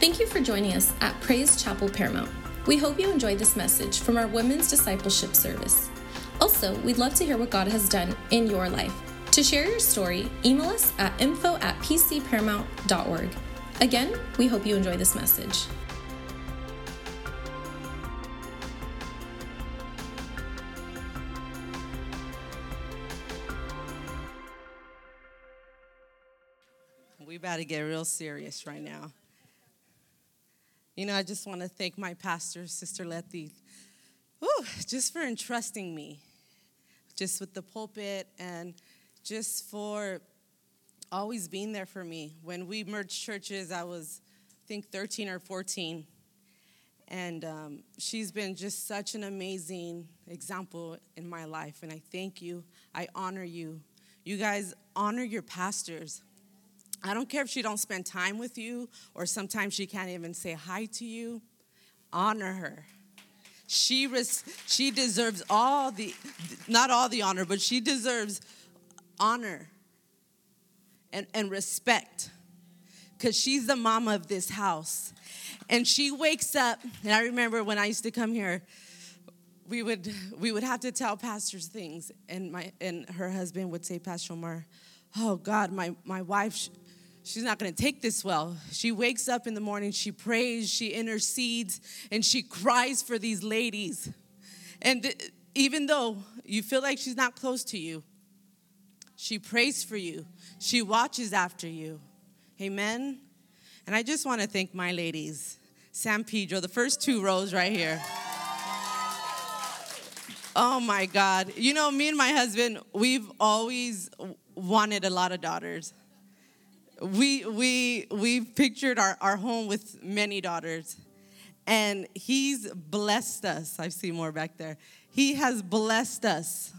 Thank you for joining us at Praise Chapel Paramount. We hope you enjoyed this message from our Women's Discipleship Service. Also, we'd love to hear what God has done in your life. To share your story, email us at info at pcparamount.org. Again, we hope you enjoy this message. We about to get real serious right now. You know, I just want to thank my pastor, Sister Letty, whew, just for entrusting me, just with the pulpit and just for always being there for me. When we merged churches, I was, I think, 13 or 14. And um, she's been just such an amazing example in my life. And I thank you. I honor you. You guys honor your pastors. I don't care if she don't spend time with you or sometimes she can't even say hi to you. Honor her. She res- she deserves all the not all the honor, but she deserves honor and, and respect because she's the mama of this house. And she wakes up, and I remember when I used to come here, we would we would have to tell pastors things, and my and her husband would say, Pastor Omar, oh God, my my wife she's not going to take this well. She wakes up in the morning, she prays, she intercedes, and she cries for these ladies. And th- even though you feel like she's not close to you, she prays for you, she watches after you. Amen. And I just want to thank my ladies, San Pedro, the first two rows right here. Oh my God. You know, me and my husband, we've always wanted a lot of daughters we we we've pictured our, our home with many daughters. And he's blessed us. I see more back there. He has blessed us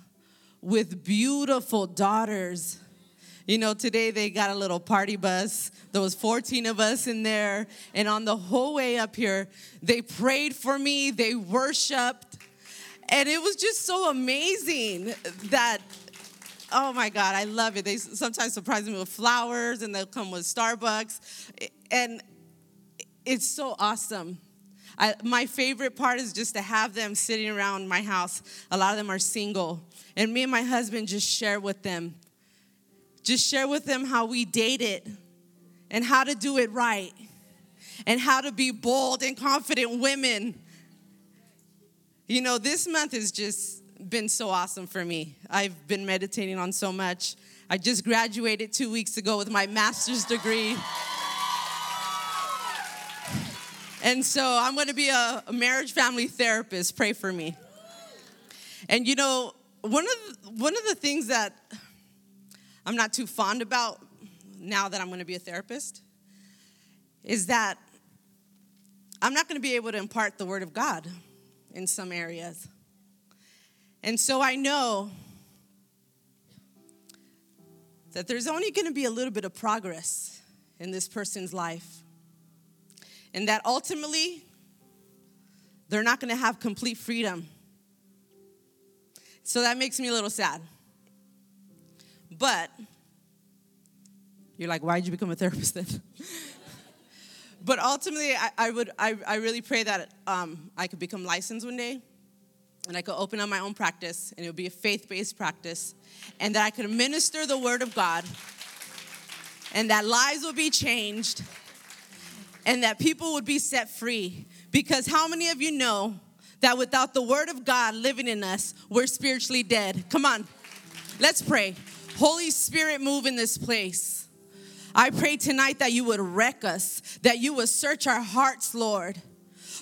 with beautiful daughters. You know today they got a little party bus. There was 14 of us in there. And on the whole way up here they prayed for me. They worshiped. And it was just so amazing that Oh my God, I love it. They sometimes surprise me with flowers and they'll come with Starbucks. And it's so awesome. I, my favorite part is just to have them sitting around my house. A lot of them are single. And me and my husband just share with them. Just share with them how we dated and how to do it right and how to be bold and confident women. You know, this month is just been so awesome for me. I've been meditating on so much. I just graduated two weeks ago with my master's degree. And so I'm going to be a, marriage family therapist. Pray for me. And you know, one of the, one of the things that I'm not too fond about now that I'm going to be a therapist is that I'm not going to be able to impart the word of God in some areas. And so I know that there's only going to be a little bit of progress in this person's life. And that ultimately, they're not going to have complete freedom. So that makes me a little sad. But you're like, why did you become a therapist then? but ultimately, I, I would, I, I, really pray that um, I could become licensed one day and I could open up my own practice, and it would be a faith based practice, and that I could minister the word of God, and that lives would be changed, and that people would be set free. Because how many of you know that without the word of God living in us, we're spiritually dead? Come on, let's pray. Holy Spirit, move in this place. I pray tonight that you would wreck us, that you would search our hearts, Lord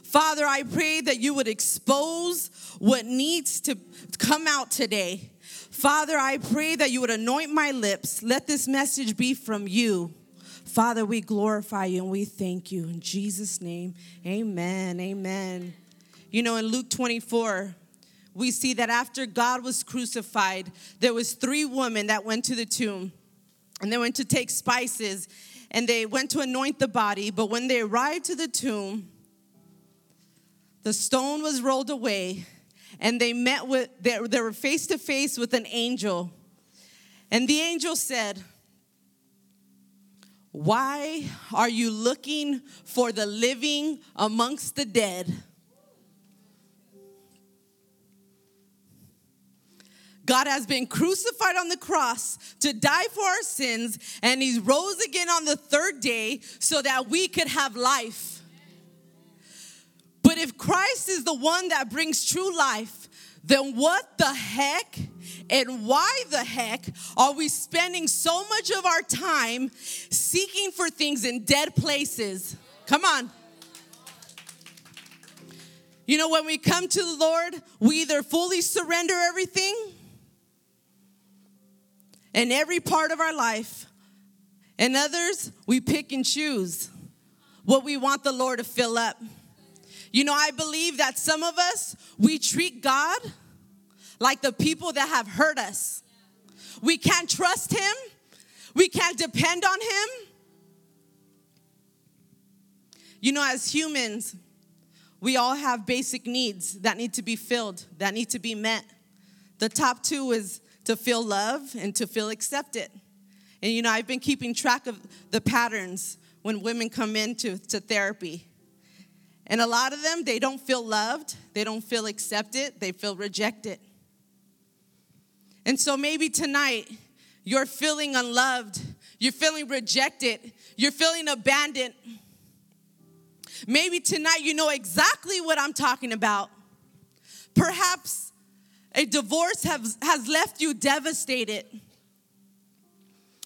Father, I pray that you would expose what needs to come out today. Father, I pray that you would anoint my lips. Let this message be from you. Father, we glorify you and we thank you. In Jesus' name, amen. Amen. You know, in Luke 24, we see that after God was crucified, there was three women that went to the tomb and they went to take spices and they went to anoint the body. But when they arrived to the tomb, the stone was rolled away, and they met with, they, they were face to face with an angel. And the angel said, Why are you looking for the living amongst the dead? God has been crucified on the cross to die for our sins, and He rose again on the third day so that we could have life. If Christ is the one that brings true life, then what the heck and why the heck are we spending so much of our time seeking for things in dead places? Come on. You know, when we come to the Lord, we either fully surrender everything and every part of our life, and others, we pick and choose what we want the Lord to fill up. You know, I believe that some of us, we treat God like the people that have hurt us. We can't trust Him, we can't depend on Him. You know, as humans, we all have basic needs that need to be filled, that need to be met. The top two is to feel love and to feel accepted. And you know, I've been keeping track of the patterns when women come into to therapy. And a lot of them, they don't feel loved, they don't feel accepted, they feel rejected. And so maybe tonight you're feeling unloved, you're feeling rejected, you're feeling abandoned. Maybe tonight you know exactly what I'm talking about. Perhaps a divorce has, has left you devastated.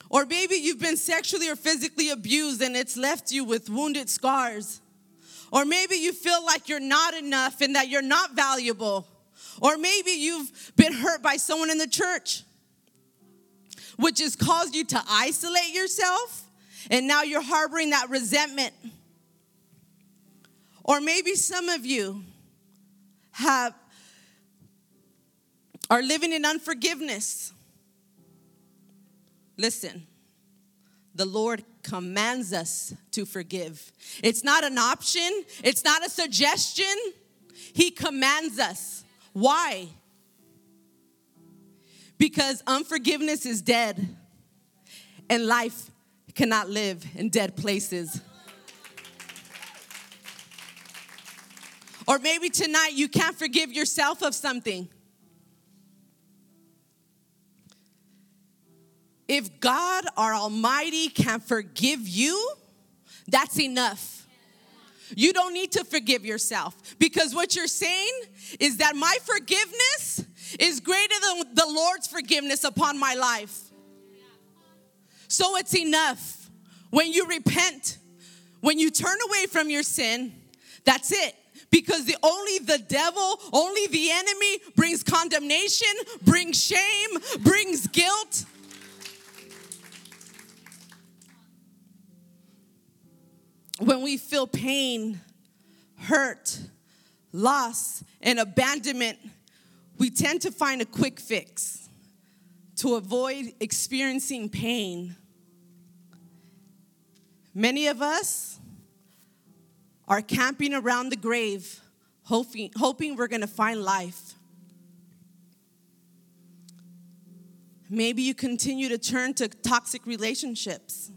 Or maybe you've been sexually or physically abused and it's left you with wounded scars. Or maybe you feel like you're not enough and that you're not valuable. Or maybe you've been hurt by someone in the church, which has caused you to isolate yourself, and now you're harboring that resentment. Or maybe some of you have are living in unforgiveness. Listen, the Lord commands us to forgive. It's not an option, it's not a suggestion. He commands us. Why? Because unforgiveness is dead, and life cannot live in dead places. Or maybe tonight you can't forgive yourself of something. If God, our Almighty, can forgive you, that's enough. You don't need to forgive yourself because what you're saying is that my forgiveness is greater than the Lord's forgiveness upon my life. So it's enough. When you repent, when you turn away from your sin, that's it. Because the only the devil, only the enemy brings condemnation, brings shame, brings guilt. When we feel pain, hurt, loss, and abandonment, we tend to find a quick fix to avoid experiencing pain. Many of us are camping around the grave, hoping, hoping we're gonna find life. Maybe you continue to turn to toxic relationships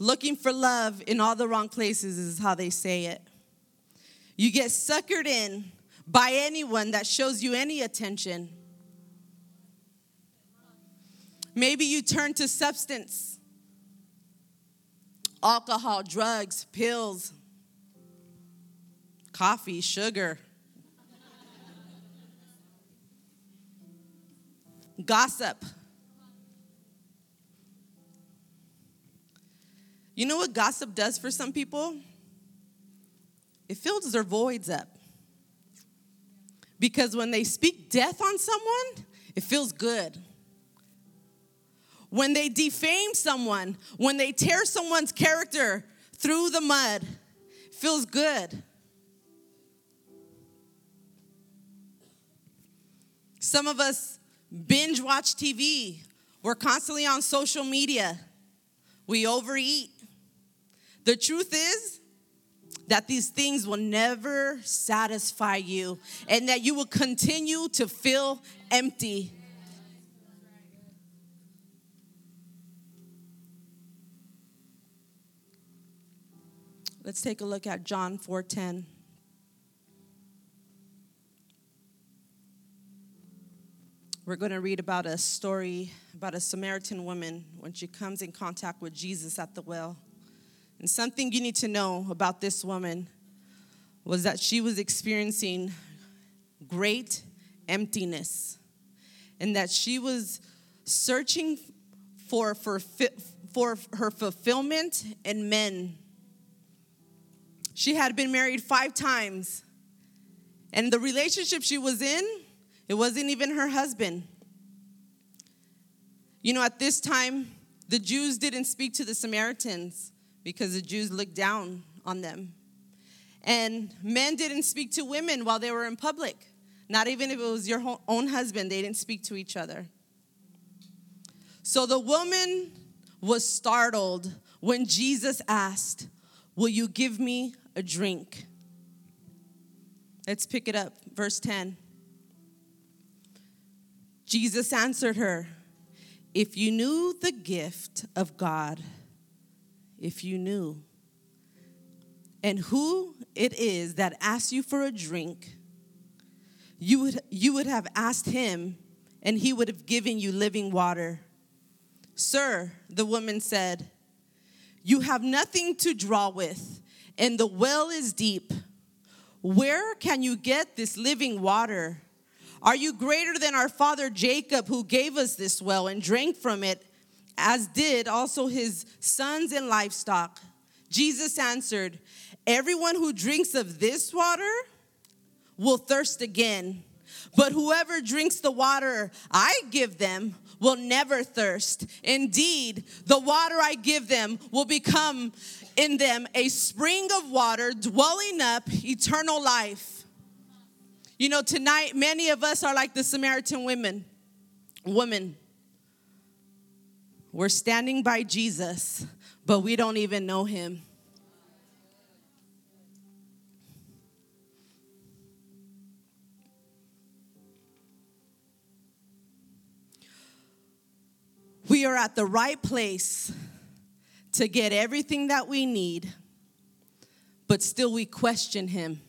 Looking for love in all the wrong places is how they say it. You get suckered in by anyone that shows you any attention. Maybe you turn to substance, alcohol, drugs, pills, coffee, sugar, gossip. You know what gossip does for some people? It fills their voids up. Because when they speak death on someone, it feels good. When they defame someone, when they tear someone's character through the mud, feels good. Some of us binge watch TV. We're constantly on social media. We overeat. The truth is that these things will never satisfy you and that you will continue to feel empty. Let's take a look at John 4:10. We're going to read about a story about a Samaritan woman when she comes in contact with Jesus at the well. And something you need to know about this woman was that she was experiencing great emptiness and that she was searching for, for, for her fulfillment in men. She had been married five times, and the relationship she was in, it wasn't even her husband. You know, at this time, the Jews didn't speak to the Samaritans because the Jews looked down on them. And men didn't speak to women while they were in public. Not even if it was your own husband, they didn't speak to each other. So the woman was startled when Jesus asked, Will you give me a drink? Let's pick it up, verse 10. Jesus answered her, If you knew the gift of God, if you knew, and who it is that asks you for a drink, you would, you would have asked him, and he would have given you living water. Sir, the woman said, You have nothing to draw with, and the well is deep. Where can you get this living water? Are you greater than our father Jacob, who gave us this well and drank from it, as did also his sons and livestock? Jesus answered, Everyone who drinks of this water will thirst again. But whoever drinks the water I give them will never thirst. Indeed, the water I give them will become in them a spring of water, dwelling up eternal life. You know, tonight, many of us are like the Samaritan women. Women. We're standing by Jesus, but we don't even know him. We are at the right place to get everything that we need, but still we question Him.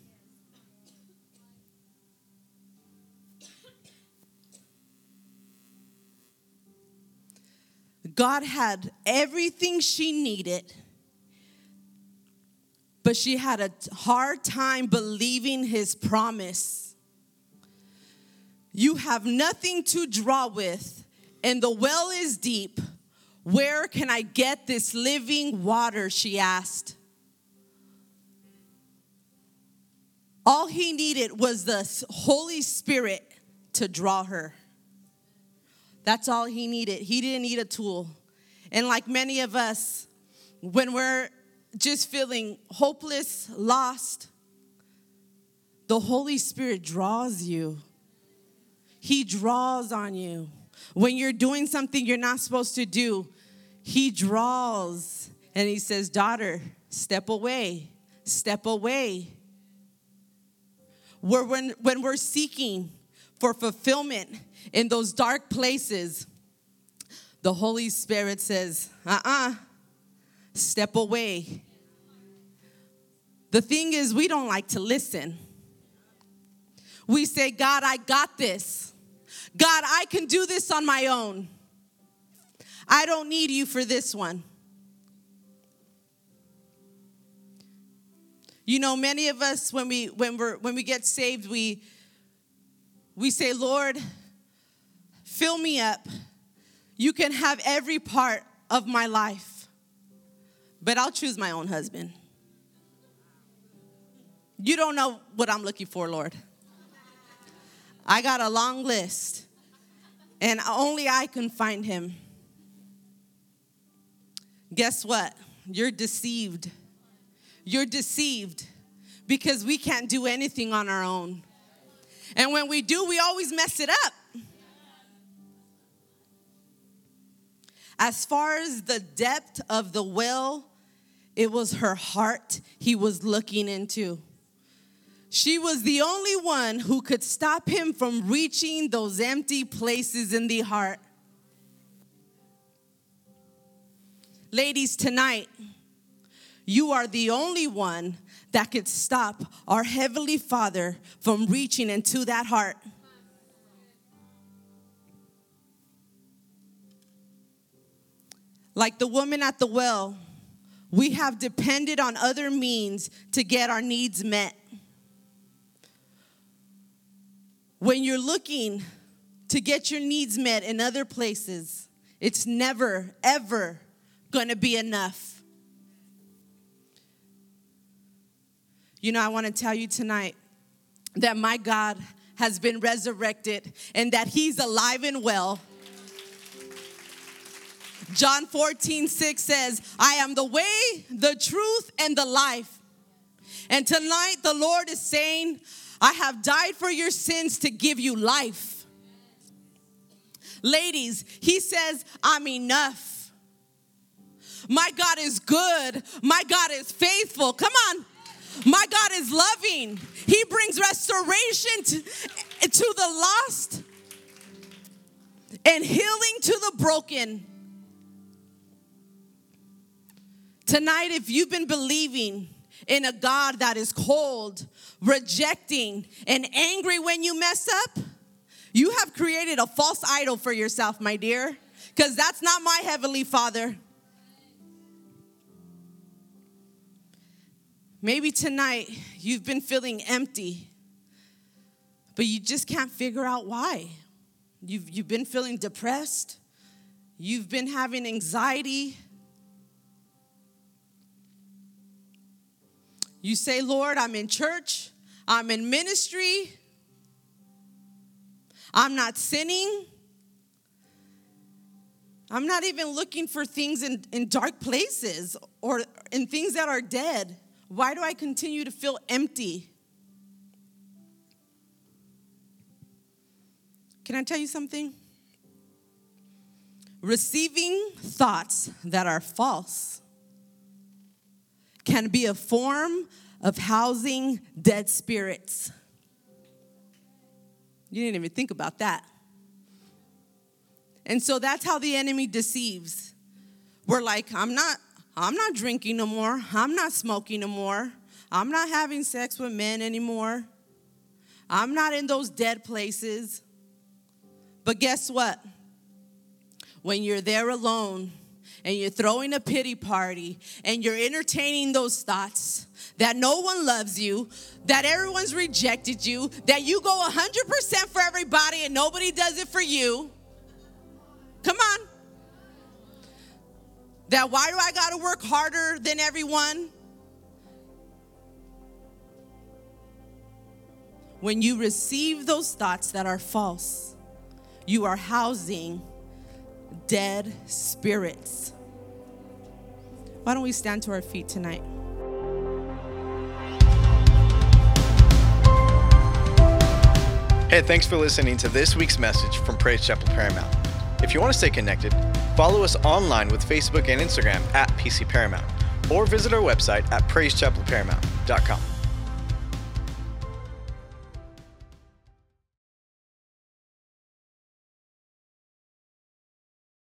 God had everything she needed, but she had a hard time believing his promise. You have nothing to draw with, and the well is deep. Where can I get this living water? She asked. All he needed was the Holy Spirit to draw her. That's all he needed. He didn't need a tool. And like many of us, when we're just feeling hopeless, lost, the Holy Spirit draws you. He draws on you. When you're doing something you're not supposed to do, He draws and He says, Daughter, step away, step away. Where when, when we're seeking for fulfillment in those dark places, the Holy Spirit says, uh uh-uh, uh, step away. The thing is, we don't like to listen. We say, God, I got this. God, I can do this on my own. I don't need you for this one. You know, many of us when we when we're when we get saved, we we say, "Lord, fill me up. You can have every part of my life. But I'll choose my own husband." You don't know what I'm looking for, Lord. I got a long list, and only I can find him. Guess what? You're deceived. You're deceived because we can't do anything on our own. And when we do, we always mess it up. As far as the depth of the well, it was her heart he was looking into. She was the only one who could stop him from reaching those empty places in the heart. Ladies, tonight, You are the only one that could stop our Heavenly Father from reaching into that heart. Like the woman at the well, we have depended on other means to get our needs met. When you're looking to get your needs met in other places, it's never, ever gonna be enough. You know, I wanna tell you tonight that my God has been resurrected and that He's alive and well John 14, 6 says, I am the way, the truth, and the life. And tonight the Lord is saying, I have died for your sins to give you life. Ladies, He says, I'm enough. My God is good. My God is faithful. Come on. My God is loving. He brings restoration to, to the lost and healing to the broken. Tonight, if you've been believing in a God that is cold, rejecting, and angry when you mess up, you have created a false idol for yourself, my dear, because that's not my Heavenly Father. Maybe tonight you've been feeling empty, but you just can't figure out why. You've, you've been feeling depressed, you've been having anxiety You say, Lord, I'm in church, I'm in ministry, I'm not sinning. I'm not even looking for things in, in dark places or in things that are dead. Why do I continue to feel empty? Can I tell you something? Receiving thoughts that are false can be a form of housing dead spirits. You didn't even think about that. And so that's how the enemy deceives. We're like, I'm not I'm not drinking no more. I'm not smoking no more. I'm not having sex with men anymore. I'm not in those dead places. But guess what? When you're there alone, and you're throwing a pity party and you're entertaining those thoughts that no one loves you, that everyone's rejected you, that you go 100% for everybody and nobody does it for you. Come on. That why do I got to work harder than everyone? When you receive those thoughts that are false, you are housing dead spirits. Why don't we stand to our feet tonight? Hey, thanks for listening to this week's message from Praise Chapel Paramount. If you want to stay connected, follow us online with Facebook and Instagram at PC Paramount, or visit our website at praisechapelparamount.com.